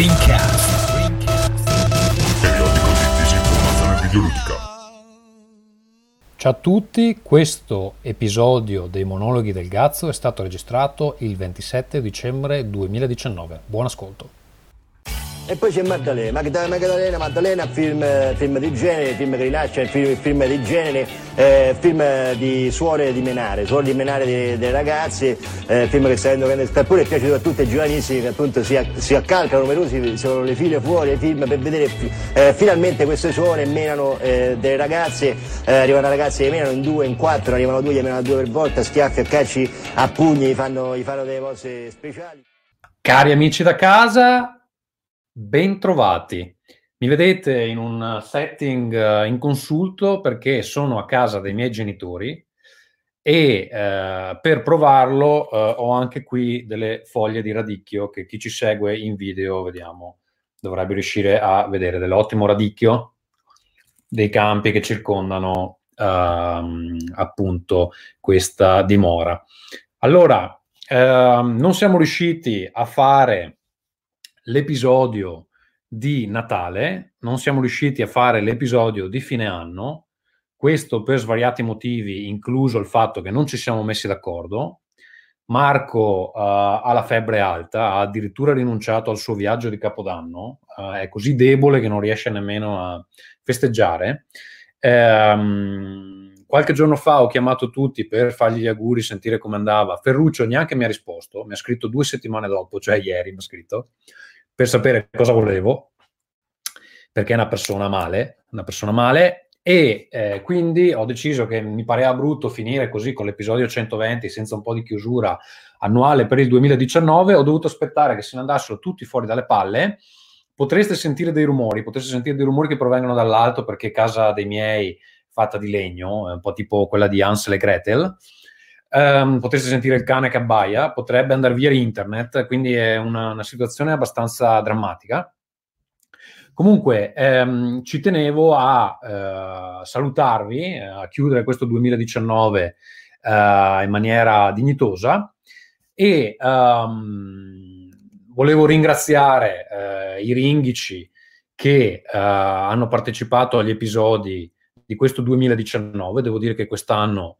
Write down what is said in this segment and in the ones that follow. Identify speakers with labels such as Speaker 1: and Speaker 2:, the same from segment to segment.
Speaker 1: Screencast. Periodico di disinformazione videoludica. Ciao a tutti, questo episodio dei monologhi del Gazzo è stato registrato il 27 dicembre 2019. Buon ascolto.
Speaker 2: E poi c'è Maddalena, Maddalena, Maddalena, film, film di genere, film che rilascia, film, film di genere, eh, film di suore di menare, suore di menare dei ragazzi, eh, film che sta avendo grande eppure è piaciuto a tutti i giovanissimi che appunto si, si accalcano numerosi, sono le figlie fuori ai film per vedere eh, finalmente queste suore menano eh, delle ragazze, eh, arrivano ragazze che menano in due, in quattro, arrivano due, gli menano due per volta, schiaffi, a calci, a pugni, gli fanno, gli fanno delle cose speciali.
Speaker 1: Cari amici da casa, Bentrovati. Mi vedete in un setting uh, inconsulto perché sono a casa dei miei genitori e uh, per provarlo uh, ho anche qui delle foglie di radicchio che chi ci segue in video, vediamo, dovrebbe riuscire a vedere dell'ottimo radicchio dei campi che circondano ehm, appunto questa dimora. Allora, ehm, non siamo riusciti a fare l'episodio di Natale, non siamo riusciti a fare l'episodio di fine anno, questo per svariati motivi, incluso il fatto che non ci siamo messi d'accordo. Marco uh, ha la febbre alta, ha addirittura rinunciato al suo viaggio di Capodanno, uh, è così debole che non riesce nemmeno a festeggiare. Um, qualche giorno fa ho chiamato tutti per fargli gli auguri, sentire come andava. Ferruccio neanche mi ha risposto, mi ha scritto due settimane dopo, cioè ieri mi ha scritto per sapere cosa volevo, perché è una persona male, una persona male, e eh, quindi ho deciso che mi pareva brutto finire così con l'episodio 120 senza un po' di chiusura annuale per il 2019, ho dovuto aspettare che se ne andassero tutti fuori dalle palle. Potreste sentire dei rumori, potreste sentire dei rumori che provengono dall'alto perché casa dei miei fatta di legno, un po' tipo quella di Hansel e Gretel, Um, potreste sentire il cane che abbaia, potrebbe andare via internet, quindi è una, una situazione abbastanza drammatica. Comunque, ehm, ci tenevo a eh, salutarvi, a chiudere questo 2019 eh, in maniera dignitosa e um, volevo ringraziare eh, i ringhici che eh, hanno partecipato agli episodi di questo 2019. Devo dire che quest'anno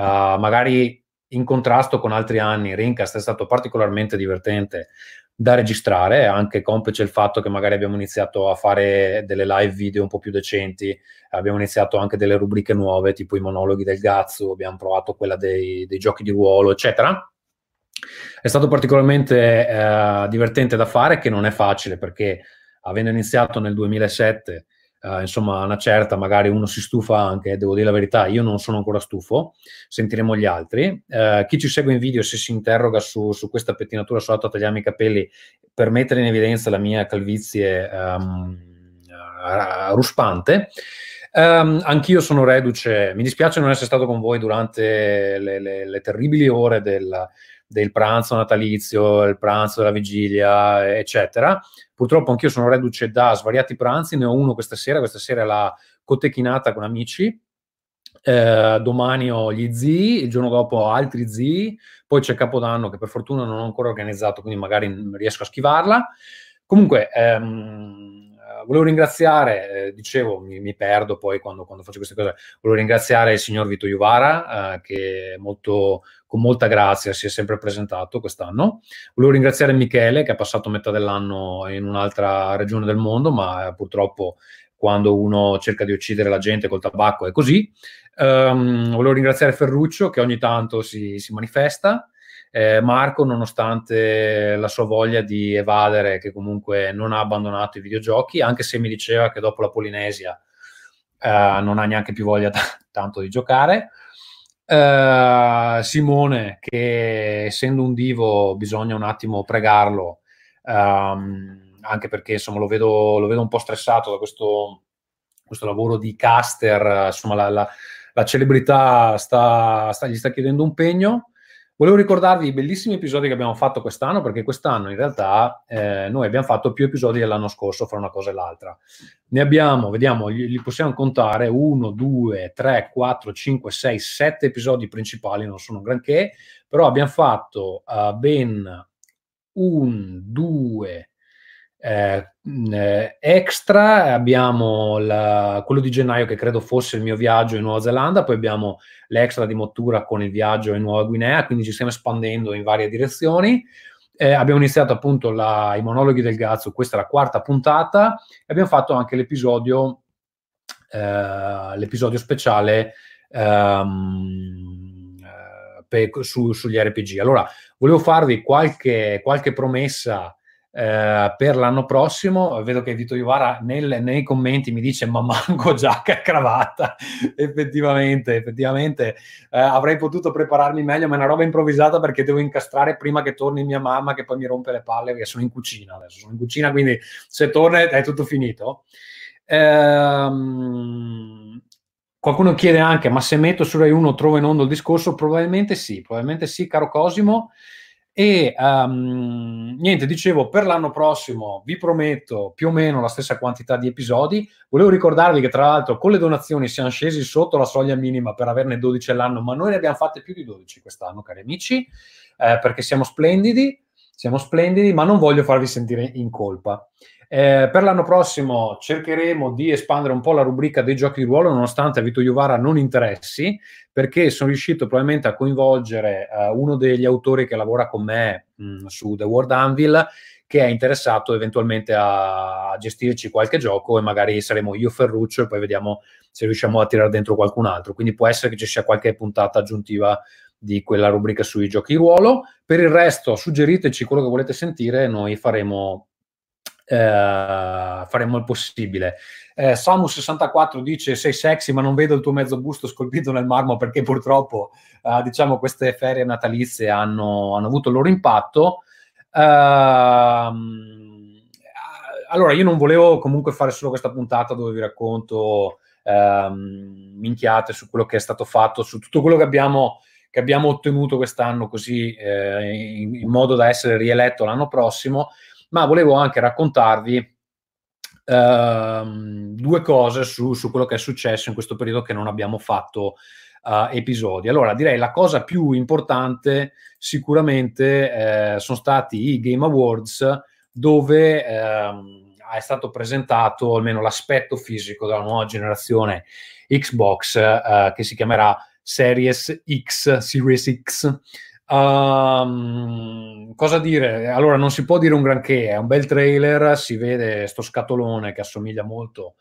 Speaker 1: magari in contrasto con altri anni, Rincast è stato particolarmente divertente da registrare, anche complice il fatto che magari abbiamo iniziato a fare delle live video un po' più decenti, abbiamo iniziato anche delle rubriche nuove, tipo i monologhi del Gazzo, abbiamo provato quella dei, dei giochi di ruolo, eccetera. È stato particolarmente eh, divertente da fare, che non è facile perché avendo iniziato nel 2007 Uh, insomma, una certa, magari uno si stufa anche, devo dire la verità, io non sono ancora stufo, sentiremo gli altri. Uh, chi ci segue in video, se si interroga su, su questa pettinatura, andato a tagliarmi i capelli per mettere in evidenza la mia calvizie um, ruspante. Um, anch'io sono reduce, mi dispiace non essere stato con voi durante le, le, le terribili ore del, del pranzo natalizio, il pranzo della vigilia, eccetera. Purtroppo anch'io sono reduce da svariati pranzi, ne ho uno questa sera, questa sera è la cotechinata con amici, eh, domani ho gli zii, il giorno dopo ho altri zii, poi c'è Capodanno che per fortuna non ho ancora organizzato, quindi magari riesco a schivarla. Comunque, ehm, volevo ringraziare, eh, dicevo, mi, mi, perdo poi quando, quando, faccio queste cose, volevo ringraziare il signor Vito Iuvara, eh, che molto, con molta grazia si è sempre presentato quest'anno. Volevo ringraziare Michele, che ha passato metà dell'anno in un'altra regione del mondo, ma eh, purtroppo quando uno cerca di uccidere la gente col tabacco è così. Um, volevo ringraziare Ferruccio, che ogni tanto si, si manifesta. Eh, Marco, nonostante la sua voglia di evadere, che comunque non ha abbandonato i videogiochi, anche se mi diceva che dopo la Polinesia eh, non ha neanche più voglia t- tanto di giocare. Eh, Simone, che essendo un divo bisogna un attimo pregarlo, ehm, anche perché insomma lo vedo, lo vedo, un po' stressato da questo, questo lavoro di caster, insomma la, la, la celebrità sta, sta, gli sta chiedendo un pegno. Volevo ricordarvi i bellissimi episodi che abbiamo fatto quest'anno, perché quest'anno in realtà eh, noi abbiamo fatto più episodi dell'anno scorso fra una cosa e l'altra. Ne abbiamo, vediamo, li, possiamo contare, 1, 2, 3, 4, 5, 6, 7 episodi principali, non sono granché, però abbiamo fatto uh, ben 1, 2, Eh, eh, extra abbiamo la, quello di gennaio che credo fosse il mio viaggio in Nuova Zelanda, poi abbiamo l'extra di Mottura con il viaggio in Nuova Guinea, quindi ci stiamo espandendo in varie direzioni. Eh, abbiamo iniziato appunto la, i monologhi del Gazzo, questa è la quarta puntata, e abbiamo fatto anche l'episodio, eh, l'episodio speciale um, per, su, sugli RPG. Allora, volevo farvi qualche, qualche promessa eh, per l'anno prossimo. Vedo che Vito Iovara nel, nei commenti mi dice ma manco giacca e cravatta. effettivamente, effettivamente eh, avrei potuto prepararmi meglio, ma è una roba improvvisata perché devo incastrare prima che torni mia mamma che poi mi rompe le palle perché sono in cucina adesso, sono in cucina quindi se torna è tutto finito. Ehm, qualcuno chiede anche, ma se metto su Rai 1 trovo in onda il discorso? Probabilmente sì, probabilmente sì, caro Cosimo. E um, niente, dicevo, per l'anno prossimo vi prometto più o meno la stessa quantità di episodi. Volevo ricordarvi che tra l'altro con le donazioni siamo scesi sotto la soglia minima per averne 12 all'anno, ma noi ne abbiamo fatte più di 12 quest'anno, cari amici, eh, perché siamo splendidi, siamo splendidi, ma non voglio farvi sentire in colpa. Eh, per l'anno prossimo cercheremo di espandere un po' la rubrica dei giochi di ruolo, nonostante a Vito Iuvara non interessi, perché sono riuscito probabilmente a coinvolgere uh, uno degli autori che lavora con me mh, mm, su The World Anvil, che è interessato eventualmente a, a gestirci qualche gioco e magari saremo io Ferruccio e poi vediamo se riusciamo a tirare dentro qualcun altro. Quindi può essere che ci sia qualche puntata aggiuntiva di quella rubrica sui giochi di ruolo. Per il resto, suggeriteci quello che volete sentire, noi faremo eh, faremo il possibile. Eh, Samu64 dice sei sexy ma non vedo il tuo mezzo busto scolpito nel marmo perché purtroppo eh, diciamo queste ferie natalizie hanno, hanno avuto il loro impatto. Uh, allora io non volevo comunque fare solo questa puntata dove vi racconto uh, minchiate su quello che è stato fatto, su tutto quello che abbiamo, che abbiamo ottenuto quest'anno così eh, in, in modo da essere rieletto l'anno prossimo ma volevo anche raccontarvi Uh, due cose su, su, quello che è successo in questo periodo che non abbiamo fatto uh, episodi. Allora, direi la cosa più importante sicuramente eh, sono stati i Game Awards dove eh, è stato presentato almeno l'aspetto fisico della nuova generazione Xbox eh, che si chiamerà Series X, Series X Um, cosa dire? Allora, non si può dire un granché, è un bel trailer, si vede sto scatolone che assomiglia molto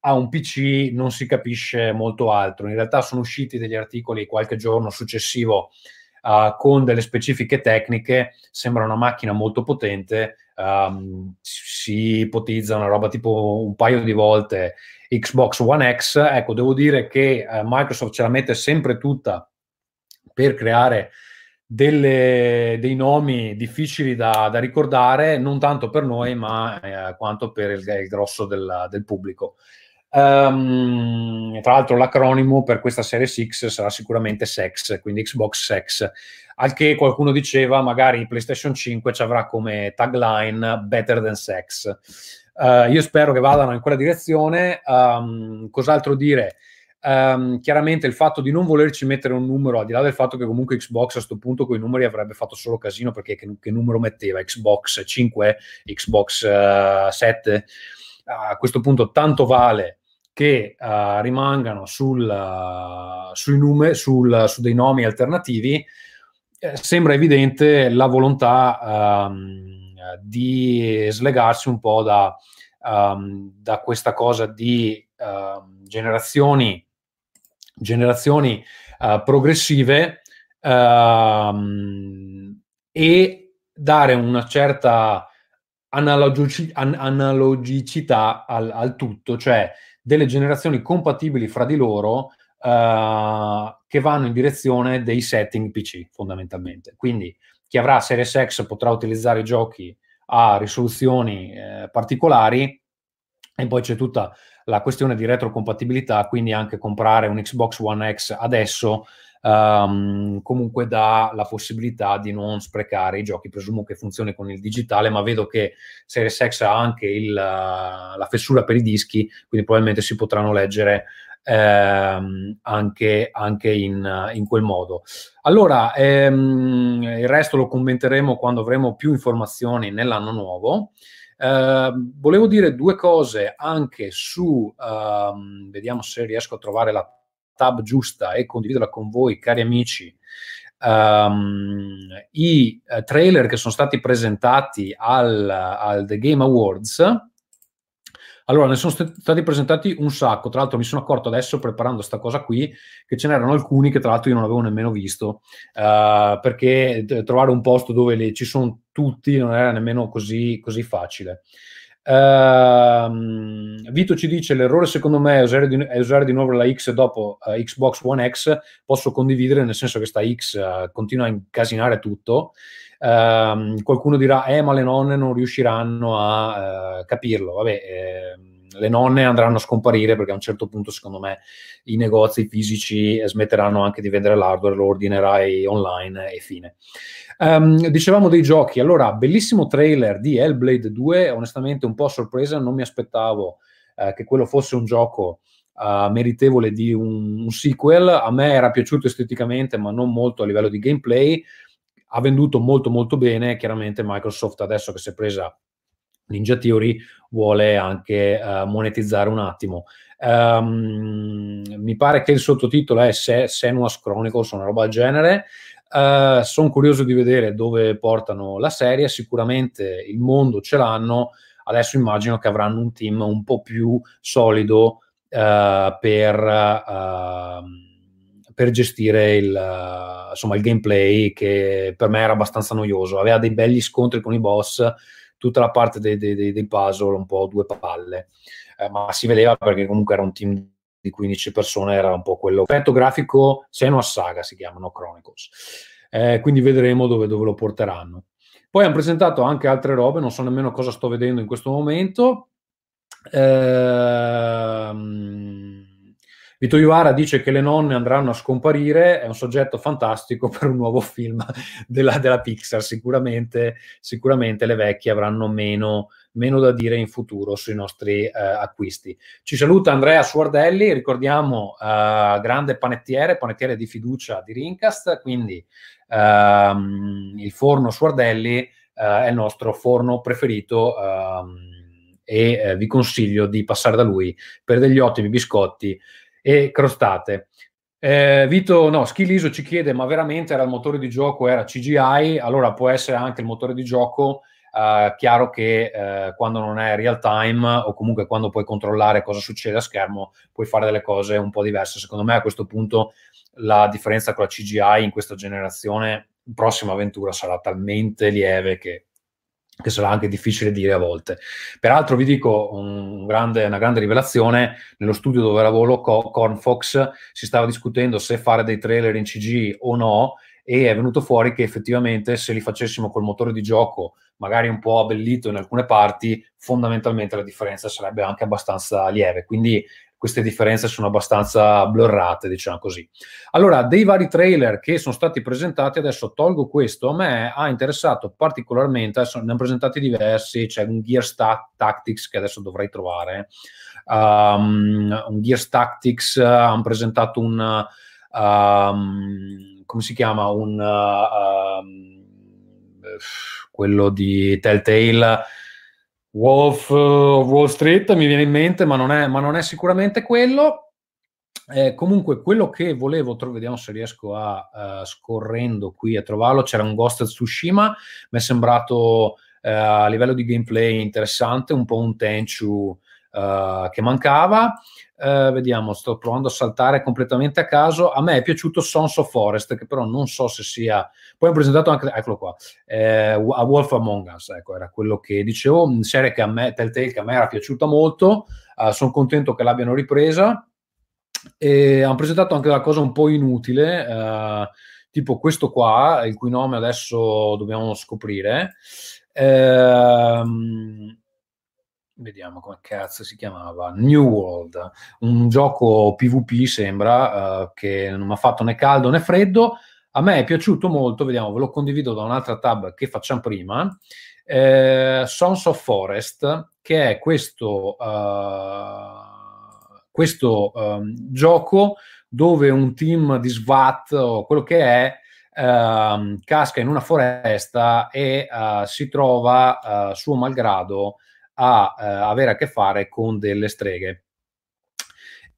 Speaker 1: a un PC, non si capisce molto altro. In realtà sono usciti degli articoli qualche giorno successivo uh, con delle specifiche tecniche, sembra una macchina molto potente, um, si ipotizza una roba tipo un paio di volte Xbox One X. Ecco, devo dire che uh, Microsoft ce la mette sempre tutta per creare delle, dei nomi difficili da, da, ricordare, non tanto per noi, ma eh, quanto per il, il grosso del, del pubblico. Um, tra l'altro l'acronimo per questa serie 6 sarà sicuramente SEX, quindi Xbox Sex, al che qualcuno diceva magari PlayStation 5 ci avrà come tagline Better than Sex. Uh, io spero che vadano in quella direzione. Um, cos'altro dire? Um, chiaramente il fatto di non volerci mettere un numero, al di là del fatto che comunque Xbox a questo punto con i numeri avrebbe fatto solo casino perché che, che numero metteva? Xbox 5, Xbox uh, 7? Uh, a questo punto tanto vale che uh, rimangano sul, sui numeri, sul, su dei nomi alternativi. Eh, sembra evidente la volontà um, di slegarsi un po' da, um, da questa cosa di generazioni generazioni uh, progressive uh, e dare una certa analogici- an- analogicità al, al, tutto, cioè delle generazioni compatibili fra di loro uh, che vanno in direzione dei setting PC fondamentalmente. Quindi chi avrà Series X potrà utilizzare i giochi a risoluzioni eh, particolari e poi c'è tutta la questione di retrocompatibilità, quindi anche comprare un Xbox One X adesso um, comunque dà la possibilità di non sprecare i giochi. Presumo che funzioni con il digitale, ma vedo che Series X ha anche il, la fessura per i dischi, quindi probabilmente si potranno leggere ehm, anche, anche in, in, quel modo. Allora, ehm, il resto lo commenteremo quando avremo più informazioni nell'anno nuovo. Uh, volevo dire due cose anche su, uh, vediamo se riesco a trovare la tab giusta e condividerla con voi, cari amici. Um, I uh, trailer che sono stati presentati al, al The Game Awards allora, ne sono stati presentati un sacco, tra l'altro mi sono accorto adesso preparando questa cosa qui che ce n'erano alcuni che tra l'altro io non avevo nemmeno visto, uh, perché trovare un posto dove le, ci sono tutti non era nemmeno così, così facile. Uh, Vito ci dice l'errore secondo me è usare di, è usare di nuovo la X dopo uh, Xbox One X posso condividere nel senso che sta X uh, continua a incasinare tutto Uh, qualcuno dirà, eh, ma le nonne non riusciranno a uh, capirlo. Vabbè, eh, le nonne andranno a scomparire perché a un certo punto, secondo me, i negozi fisici smetteranno anche di vendere l'hardware, lo ordinerai online e fine. Um, dicevamo dei giochi, allora, bellissimo trailer di Hellblade 2, onestamente un po' sorpresa, non mi aspettavo uh, che quello fosse un gioco Uh, meritevole di un, un, sequel. A me era piaciuto esteticamente, ma non molto a livello di gameplay ha venduto molto molto bene, chiaramente Microsoft adesso che si è presa Ninja Theory vuole anche uh, monetizzare un attimo. Um, mi pare che il sottotitolo è Se- Senua's Chronicles, una roba del genere. Uh, Sono curioso di vedere dove portano la serie. Sicuramente il mondo ce l'hanno. Adesso immagino che avranno un team un po' più solido uh, per per gestire il, insomma, il gameplay che per me era abbastanza noioso. Aveva dei belli scontri con i boss, tutta la parte dei, dei, dei puzzle un po' due palle, eh, ma si vedeva perché comunque era un team di 15 persone, era un po' quello. Effetto grafico Senua Saga si chiamano Chronicles. Eh, quindi vedremo dove, dove, lo porteranno. Poi hanno presentato anche altre robe, non so nemmeno cosa sto vedendo in questo momento. Ehm Vito Iuvara dice che le nonne andranno a scomparire, è un soggetto fantastico per un nuovo film della, della Pixar, sicuramente, sicuramente, le vecchie avranno meno, meno, da dire in futuro sui nostri eh, acquisti. Ci saluta Andrea Suardelli, ricordiamo eh, grande panettiere, panettiere di fiducia di Rincast, quindi ehm, il forno Suardelli eh, è il nostro forno preferito ehm, e eh, vi consiglio di passare da lui per degli ottimi biscotti e crostate. Eh, Vito, no, Skiliso ci chiede, ma veramente era il motore di gioco, era CGI, allora può essere anche il motore di gioco, eh, chiaro che eh, quando non è real time o comunque quando puoi controllare cosa succede a schermo, puoi fare delle cose un po' diverse. Secondo me a questo punto la differenza con la CGI in questa generazione, prossima avventura sarà talmente lieve che che sarà anche difficile dire a volte. Peraltro vi dico un grande, una grande rivelazione, nello studio dove lavoro, Cornfox, si stava discutendo se fare dei trailer in CG o no e è venuto fuori che effettivamente se li facessimo col motore di gioco magari un po' abbellito in alcune parti, fondamentalmente la differenza sarebbe anche abbastanza lieve. Quindi queste differenze sono abbastanza blurrate, diciamo così. Allora, dei vari trailer che sono stati presentati, adesso tolgo questo, a me ha interessato particolarmente, adesso ne hanno presentati diversi, c'è un Gears Ta- Tactics che adesso dovrei trovare, um, un Gears Tactics, uh, hanno presentato un, um, come si chiama, un, uh, um, quello di Telltale, Wolf of Wall Street mi viene in mente, ma non è, ma non è sicuramente quello. Eh, comunque, quello che volevo, tro- vediamo se riesco a uh, scorrendo qui a trovarlo. C'era un Ghost of Tsushima, mi è sembrato uh, a livello di gameplay interessante, un po' un Tenchu uh, che mancava. Uh, vediamo, sto provando a saltare completamente a caso. A me è piaciuto Sons of Forest, che però non so se sia. Poi ho presentato anche, eccolo qua, eh, A Wolf Among Us, ecco, era quello che dicevo. Serie che a me, Telltale, che a me era piaciuta molto. Uh, sono contento che l'abbiano ripresa. E hanno presentato anche una cosa un po' inutile, uh, tipo questo qua, il cui nome adesso dobbiamo scoprire. Ehm vediamo come cazzo si chiamava, New World, un gioco PvP sembra uh, che non mi ha fatto né caldo né freddo, a me è piaciuto molto, vediamo, ve lo condivido da un'altra tab che facciamo prima, eh, Sons of Forest, che è questo, uh, questo um, gioco dove un team di SWAT o quello che è Uh, casca in una foresta e uh, si trova suo malgrado a eh, avere a che fare con delle streghe.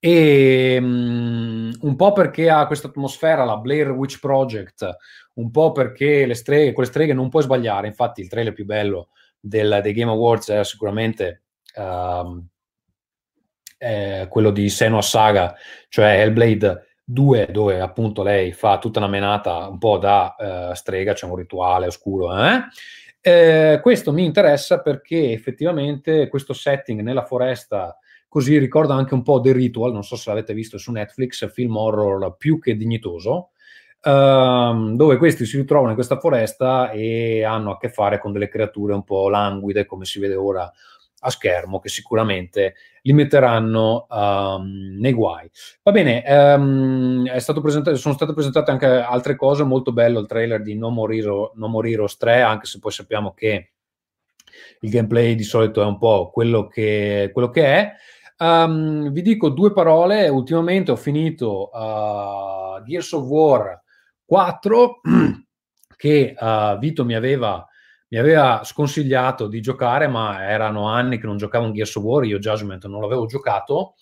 Speaker 1: E um, un po' perché ha questa atmosfera, la Blair Witch Project, un po' perché le streghe, con le streghe non puoi sbagliare. Infatti, il trailer più bello del, dei Game Awards era sicuramente um, eh, quello di Senua Saga, cioè Hellblade 2, dove appunto lei fa tutta una menata un po' da uh, strega, c'è un rituale oscuro. Eh? Eh, questo mi interessa perché effettivamente questo setting nella foresta così ricorda anche un po' The Ritual, non so se l'avete visto su Netflix, film horror più che dignitoso, ehm, dove questi si ritrovano in questa foresta e hanno a che fare con delle creature un po' languide, come si vede ora a schermo, che sicuramente li metteranno um, nei guai. Va bene, um, sono state presentate anche altre cose, molto bello il trailer di No More, Hero, no More Heroes 3, anche se poi sappiamo che il gameplay di solito è un po' quello che, quello che è. Um, vi dico due parole, ultimamente ho finito uh, Gears of War 4 che uh, Vito mi aveva, mi aveva, sconsigliato di giocare, ma erano anni che non giocavo un Gears of War, io Judgment non l'avevo giocato.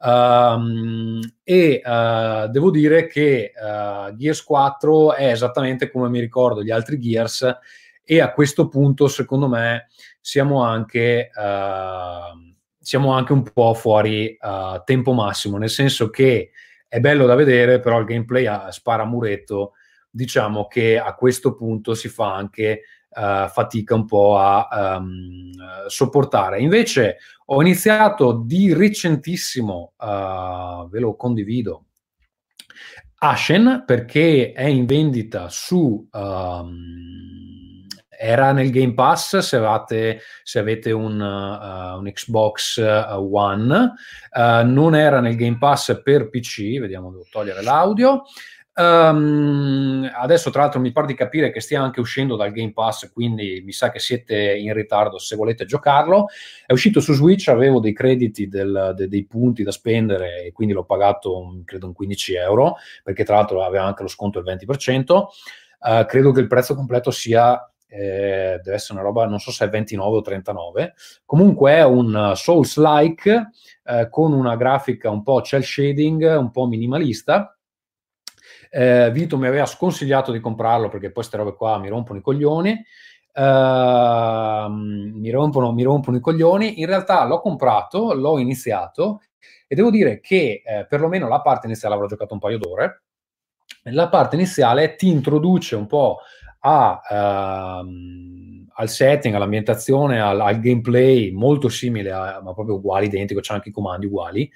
Speaker 1: Um, e uh, devo dire che uh, Gears 4 è esattamente come mi ricordo gli altri Gears e a questo punto secondo me siamo anche uh, siamo anche un po' fuori uh, tempo massimo, nel senso che è bello da vedere, però il gameplay a, spara muretto, diciamo che a questo punto si fa anche uh, fatica un po' a um, sopportare. Invece ho iniziato di recentissimo, uh, ve lo condivido, Ashen perché è in vendita su... Um, era nel Game Pass se avete, se avete un, uh, un, Xbox One, uh, non era nel Game Pass per PC, vediamo, devo togliere l'audio. Um, adesso tra l'altro mi pare di capire che stia anche uscendo dal Game Pass, quindi mi sa che siete in ritardo se volete giocarlo. È uscito su Switch, avevo dei crediti, del, de, dei punti da spendere e quindi l'ho pagato credo un 15 euro, perché tra l'altro aveva anche lo sconto del 20%. Uh, credo che il prezzo completo sia eh, deve essere una roba, non so se è 29 o 39, comunque è un Souls-like eh, con una grafica un po' cel shading, un po' minimalista. Eh, Vito mi aveva sconsigliato di comprarlo perché poi queste robe qua mi rompono i coglioni. Uh, mi, rompono, mi, rompono, i coglioni. In realtà l'ho comprato, l'ho iniziato e devo dire che eh, perlomeno la parte iniziale avrò giocato un paio d'ore. La parte iniziale ti introduce un po' a, ehm, al setting, all'ambientazione, al, al, gameplay molto simile, a, ma proprio uguale, identico, c'è anche i comandi uguali,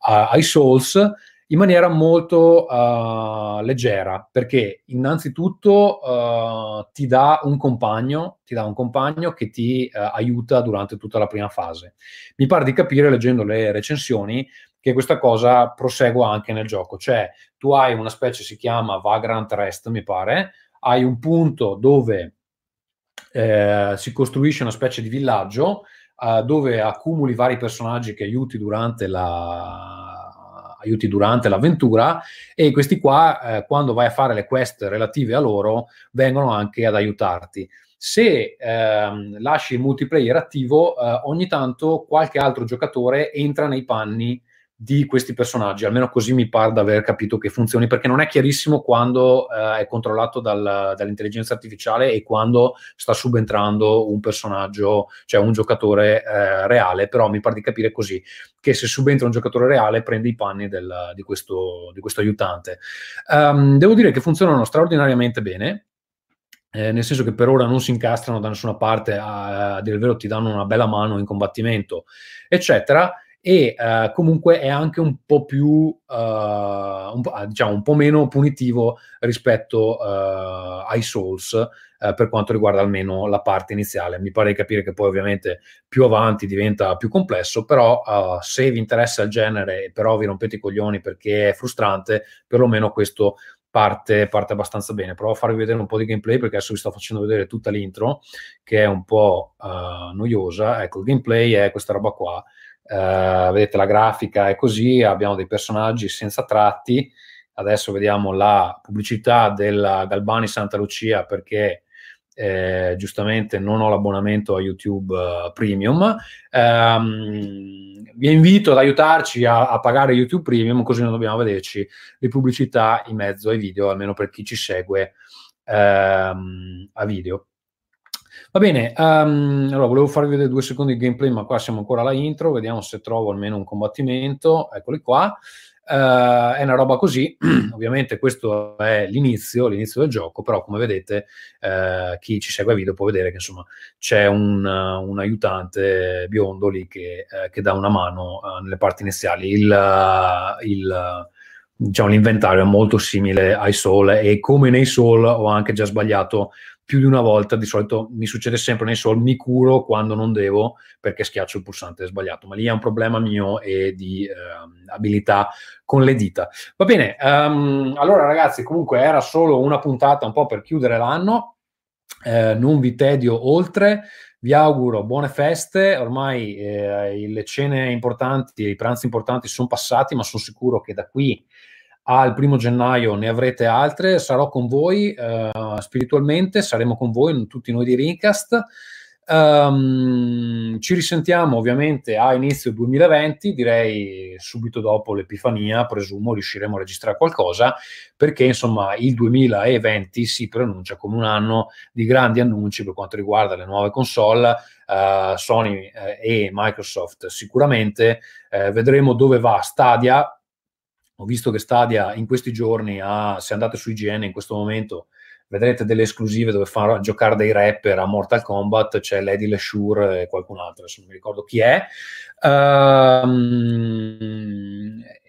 Speaker 1: a, ai Souls in maniera molto uh, leggera, perché innanzitutto uh, ti dà un compagno, ti dà un compagno che ti uh, aiuta durante tutta la prima fase. Mi pare di capire, leggendo le recensioni, che questa cosa prosegua anche nel gioco, cioè tu hai una specie, si chiama Vagrant Rest, mi pare, hai un punto dove eh, si costruisce una specie di villaggio dove accumuli vari personaggi che aiuti durante, la, aiuti durante l'avventura e questi qua, eh, quando vai a fare le quest relative a loro, vengono anche ad aiutarti. Se ehm, lasci il multiplayer attivo, eh, ogni tanto qualche altro giocatore entra nei panni di questi personaggi, almeno così mi pare di aver capito che funzioni, perché non è chiarissimo quando eh, è controllato dal, dall'intelligenza artificiale e quando sta subentrando un personaggio, cioè un giocatore eh, reale, però mi pare di capire così, che se subentra un giocatore reale prende i panni del, di, questo, di, questo, aiutante. Um, devo dire che funzionano straordinariamente bene, eh, nel senso che per ora non si incastrano da nessuna parte, a, a dire il vero ti danno una bella mano in combattimento, eccetera e uh, comunque è anche un po' più, uh, un, po', diciamo, un po' meno punitivo rispetto uh, ai Souls per quanto riguarda almeno la parte iniziale. Mi pare di capire che poi ovviamente più avanti diventa più complesso, però se vi interessa il genere, però vi rompete i coglioni perché è frustrante, perlomeno questo Parte, parte, abbastanza bene. Provo a farvi vedere un po' di gameplay perché adesso vi sto facendo vedere tutta l'intro che è un po' uh, noiosa. Ecco, il gameplay è questa roba qua. Uh, vedete la grafica è così, abbiamo dei personaggi senza tratti. Adesso vediamo la pubblicità della Galbani Santa Lucia perché eh, giustamente non ho l'abbonamento a YouTube uh, Premium. Um, vi invito ad aiutarci a, a, pagare YouTube Premium, così non dobbiamo vederci le pubblicità in mezzo ai video, almeno per chi ci segue um, a video. Va bene, um, allora volevo farvi vedere due secondi di gameplay, ma qua siamo ancora alla intro, vediamo se trovo almeno un combattimento, eccoli qua. Uh, è una roba così, ovviamente questo è l'inizio, l'inizio del gioco, però come vedete uh, chi ci segue a video può vedere che insomma c'è un, uh, un aiutante biondo lì che, che, dà una mano nelle parti iniziali. Il, il, diciamo, l'inventario è molto simile ai Soul e come nei Soul ho anche già sbagliato più di una volta, di solito mi succede sempre nei sol, mi curo quando non devo perché schiaccio il pulsante sbagliato, ma lì è un problema mio e di eh, abilità con le dita. Va bene, um, allora ragazzi, comunque era solo una puntata un po' per chiudere l'anno, eh, non vi tedio oltre, vi auguro buone feste, ormai eh, le cene importanti, i pranzi importanti sono passati, ma sono sicuro che da qui al primo gennaio ne avrete altre, sarò con voi eh, spiritualmente, saremo con voi, tutti noi di Rincast. Um, ci risentiamo ovviamente a inizio 2020, direi subito dopo l'Epifania, presumo riusciremo a registrare qualcosa, perché insomma il 2020 si pronuncia come un anno di grandi annunci per quanto riguarda le nuove console, uh, Sony uh, e Microsoft sicuramente, uh, vedremo dove va Stadia, ho visto che Stadia in questi giorni ha, se andate su IGN in questo momento, vedrete delle esclusive dove fanno giocare dei rapper a Mortal Kombat, c'è Lady LeSure e qualcun altro, adesso non mi ricordo chi è. Um,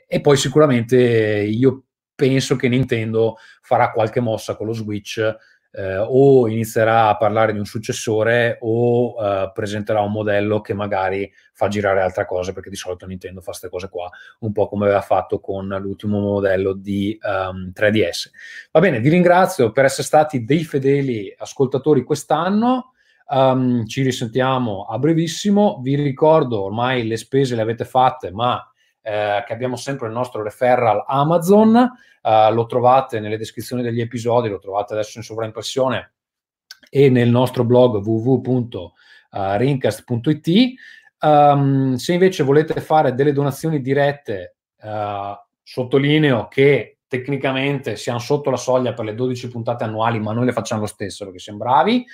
Speaker 1: e poi sicuramente io penso che Nintendo farà qualche mossa con lo Switch eh, o inizierà a parlare di un successore o eh, presenterà un modello che magari fa girare altre cose, perché di solito Nintendo fa queste cose qua, un po' come aveva fatto con l'ultimo modello di um, ehm, 3DS. Va bene, vi ringrazio per essere stati dei fedeli ascoltatori quest'anno. Um, ci risentiamo a brevissimo. Vi ricordo, ormai le spese le avete fatte, ma eh, che abbiamo sempre il nostro referral Amazon, eh, lo trovate nelle descrizioni degli episodi, lo trovate adesso in sovraimpressione e nel nostro blog www.rincast.it. Um, ehm, se invece volete fare delle donazioni dirette, uh, sottolineo che tecnicamente siamo sotto la soglia per le 12 puntate annuali, ma noi le facciamo lo stesso perché siamo bravi.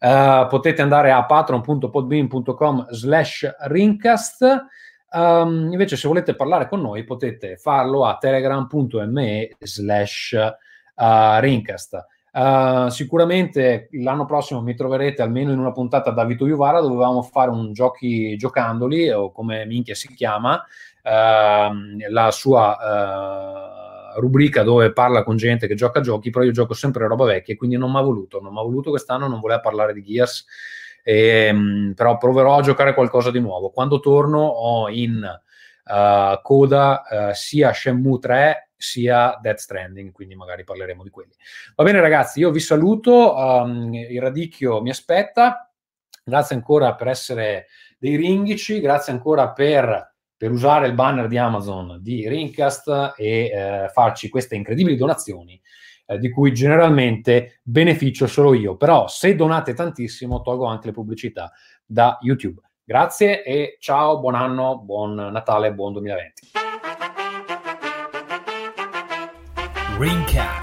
Speaker 1: Uh, potete andare a patron.podbean.com slash rincast Um, invece, se volete parlare con noi, potete farlo a telegram.me slash uh, rincast. Uh, sicuramente l'anno prossimo mi troverete almeno in una puntata da Vito Juvara dovevamo fare un giochi giocandoli o come minchia si chiama uh, la sua uh, rubrica dove parla con gente che gioca giochi però io gioco sempre roba vecchia quindi non mi ha voluto non mi ha voluto quest'anno non voleva parlare di Gears e, ehm, però proverò a giocare qualcosa di nuovo. Quando torno ho in uh, coda uh, sia Shenmue 3 sia Death Stranding, quindi magari parleremo di quelli. Va bene ragazzi, io vi saluto, um, il radicchio mi aspetta, grazie ancora per essere dei ringhici, grazie ancora per, per usare il banner di Amazon di Ringcast e eh, farci queste incredibili donazioni eh, di cui generalmente beneficio solo io. Però se donate tantissimo tolgo anche le pubblicità da YouTube. Grazie e ciao, buon anno, buon Natale, buon 2020. Ringcast